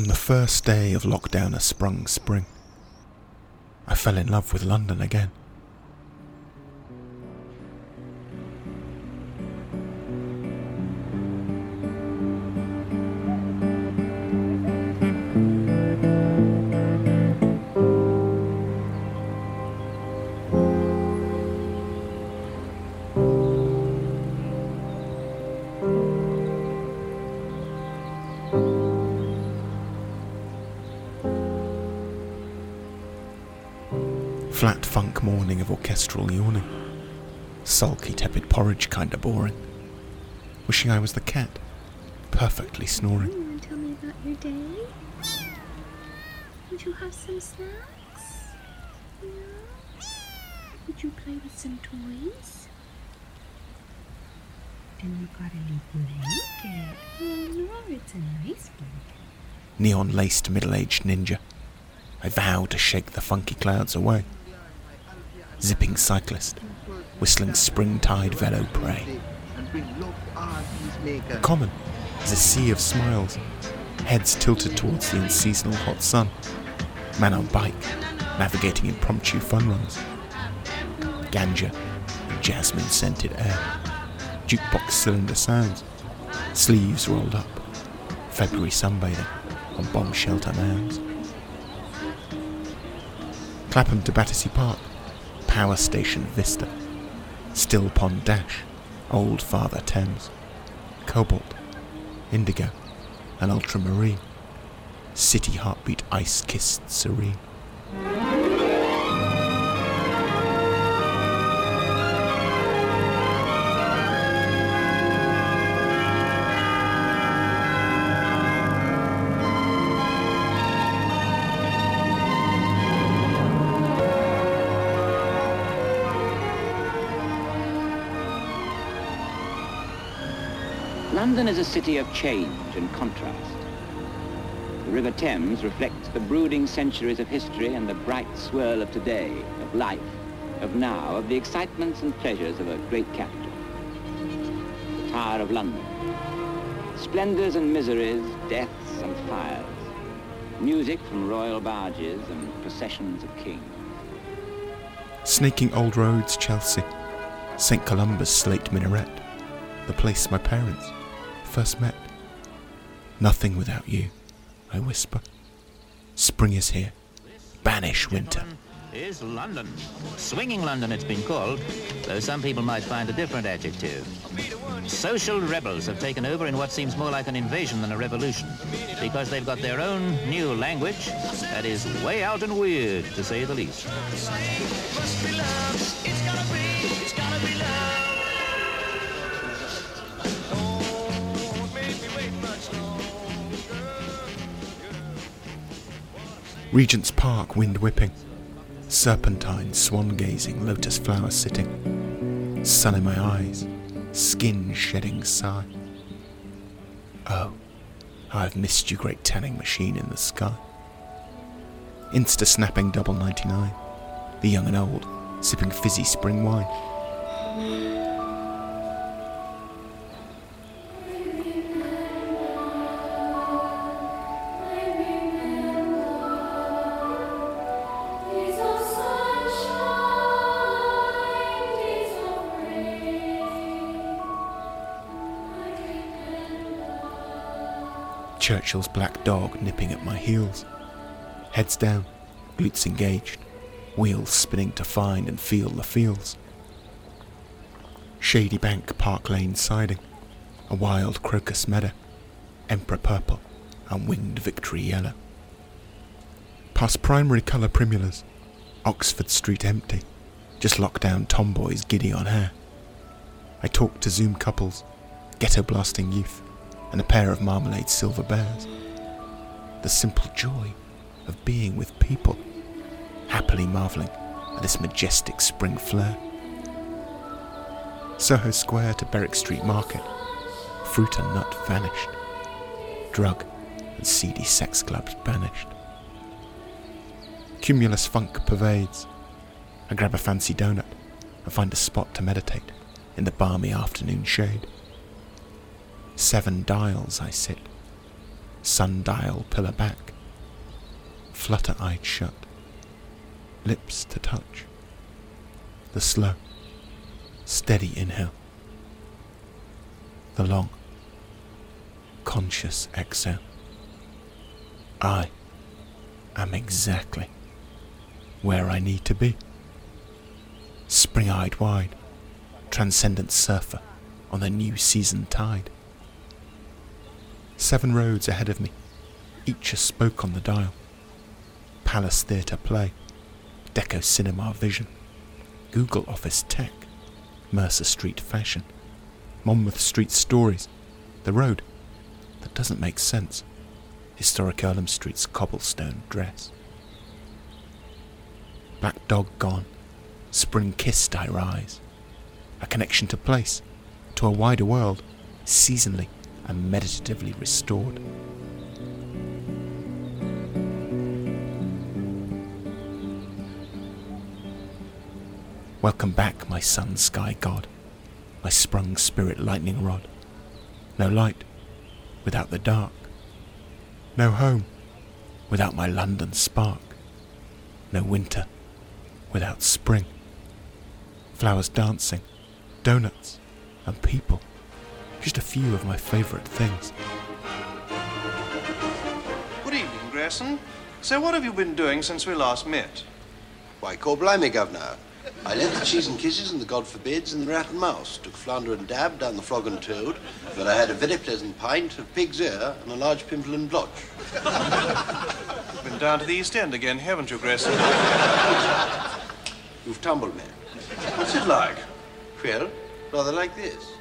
On the first day of lockdown a sprung spring, I fell in love with London again. Flat funk morning of orchestral yawning. Sulky tepid porridge kinda boring. Wishing I was the cat, perfectly snoring. You want to tell me about your day? Would you have some snacks? Yeah? Would you play with some toys? And you got a new blanket. Oh, no, it's a nice blanket. Neon laced middle aged ninja. I vow to shake the funky clouds away. Zipping cyclist, whistling springtide velo prey. Common is a sea of smiles, heads tilted towards the unseasonal hot sun. Man on bike, navigating impromptu fun runs. Ganja and jasmine scented air. Jukebox cylinder sounds. Sleeves rolled up. February sunbathing on bomb shelter mounds. Clapham to Battersea Park, Power Station Vista, Still Pond Dash, Old Father Thames, Cobalt, Indigo, and Ultramarine, City Heartbeat Ice Kissed Serene. London is a city of change and contrast. The River Thames reflects the brooding centuries of history and the bright swirl of today, of life, of now, of the excitements and pleasures of a great capital. The Tower of London. Splendors and miseries, deaths and fires. Music from royal barges and processions of kings. Snaking old roads, Chelsea, St. Columba's slate minaret, the place my parents first met. Nothing without you, I whisper. Spring is here. Banish winter. Is London. Swinging London, it's been called, though some people might find a different adjective. Social rebels have taken over in what seems more like an invasion than a revolution, because they've got their own new language that is way out and weird, to say the least. Regent's Park, wind whipping. Serpentine, swan gazing, lotus flower sitting. Sun in my eyes, skin shedding sigh. Oh, I've missed you, great tanning machine in the sky. Insta snapping double 99. The young and old, sipping fizzy spring wine. Churchill's black dog nipping at my heels. Heads down, glutes engaged, wheels spinning to find and feel the fields. Shady bank, park lane siding, a wild crocus meadow, emperor purple and winged victory yellow. Past primary colour primulas, Oxford Street empty, just lockdown tomboys giddy on hair. I talk to Zoom couples, ghetto blasting youth, and a pair of marmalade silver bears. The simple joy of being with people, happily marvelling at this majestic spring flare. Soho Square to Berwick Street Market, fruit and nut vanished, drug and seedy sex clubs banished. Cumulus funk pervades. I grab a fancy donut and find a spot to meditate in the balmy afternoon shade. Seven dials I sit, sundial pillar back, flutter eyed shut, lips to touch, the slow, steady inhale, the long, conscious exhale. I am exactly where I need to be. Spring eyed wide, transcendent surfer on the new season tide. Seven roads ahead of me, each a spoke on the dial. Palace Theatre play, Deco Cinema vision, Google Office tech, Mercer Street fashion, Monmouth Street stories, the road that doesn't make sense, historic Earlham Street's cobblestone dress. Black dog gone, spring kissed I rise, a connection to place, to a wider world, seasonally and meditatively restored. Welcome back, my sun sky god, my sprung spirit lightning rod. No light without the dark. No home without my London spark. No winter without spring. Flowers dancing, donuts, and people. Just a few of my favourite things. Good evening, Grayson. So, what have you been doing since we last met? Why, call blimey, Governor. I left the cheese and kisses and the God forbids and the rat and mouse. Took flounder and dab down the frog and toad. But I had a very pleasant pint of pig's ear and a large pimple and blotch. You've been down to the East End again, haven't you, Grayson? You've tumbled me. What's it like? Well, rather like this.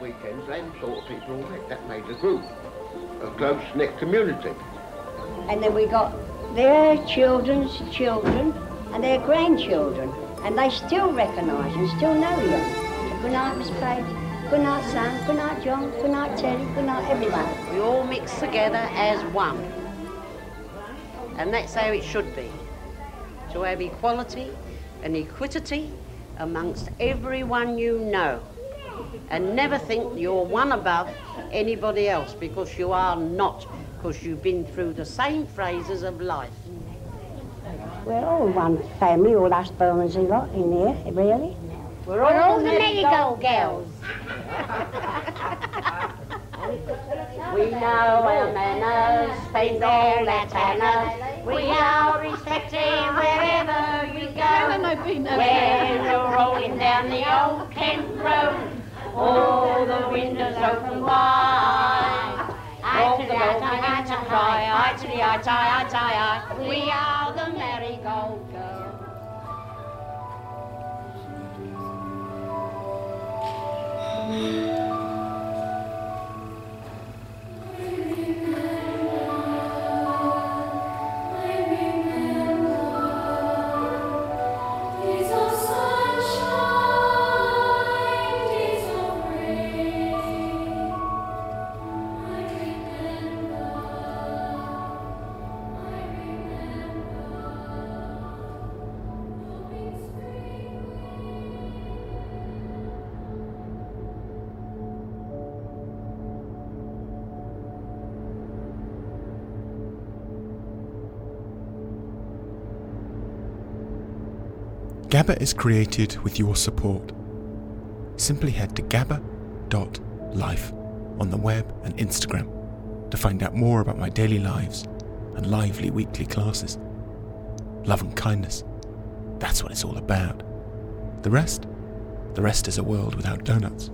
The and weekends, them sort of people all met. That made a group, a close-knit community. And then we got their children's children and their grandchildren. And they still recognise and still know you. Good night, Miss Page. Good night, Sam. Good night, John. Good night, Teddy. Good night, everyone. We all mix together as one. And that's how it should be. To have equality and equity amongst everyone you know. And never think you're one above anybody else because you are not, because you've been through the same phases of life. We're all one family, all us Bermondsey lot in here, really. We're all, all the Marigold Marigold girls. We know our manners, spend all our tanners. We are respected wherever we go. When we're rolling down the old Kent Road, all the windows open wide. The begin to cry, eye to the eye, tie, eye, tie, eye. We Gabba is created with your support. Simply head to gabba.life on the web and Instagram to find out more about my daily lives and lively weekly classes. Love and kindness, that's what it's all about. The rest? The rest is a world without donuts.